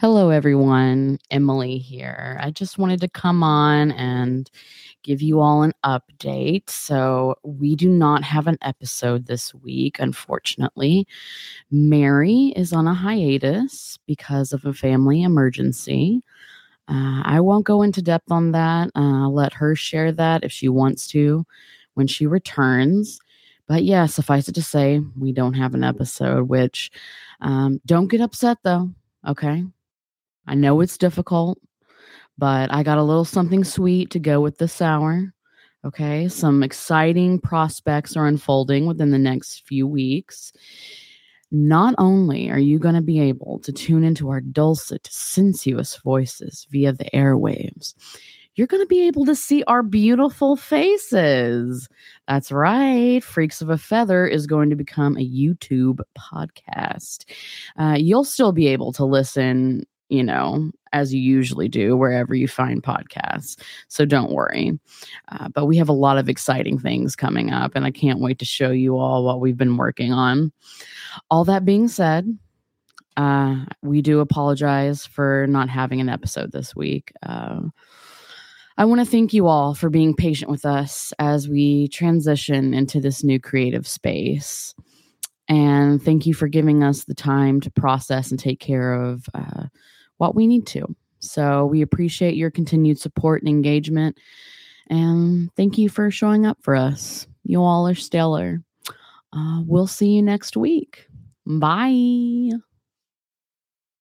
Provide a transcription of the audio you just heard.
Hello, everyone. Emily here. I just wanted to come on and give you all an update. So, we do not have an episode this week, unfortunately. Mary is on a hiatus because of a family emergency. Uh, I won't go into depth on that. Uh, I'll let her share that if she wants to when she returns. But yeah, suffice it to say, we don't have an episode, which um, don't get upset though. Okay. I know it's difficult, but I got a little something sweet to go with the sour. Okay. Some exciting prospects are unfolding within the next few weeks. Not only are you going to be able to tune into our dulcet, sensuous voices via the airwaves, you're going to be able to see our beautiful faces. That's right. Freaks of a Feather is going to become a YouTube podcast. Uh, you'll still be able to listen you know, as you usually do wherever you find podcasts. So don't worry. Uh, but we have a lot of exciting things coming up, and I can't wait to show you all what we've been working on. All that being said, uh, we do apologize for not having an episode this week. Uh, I want to thank you all for being patient with us as we transition into this new creative space. And thank you for giving us the time to process and take care of uh, what we need to. So we appreciate your continued support and engagement. And thank you for showing up for us. You all are stellar. Uh, we'll see you next week. Bye.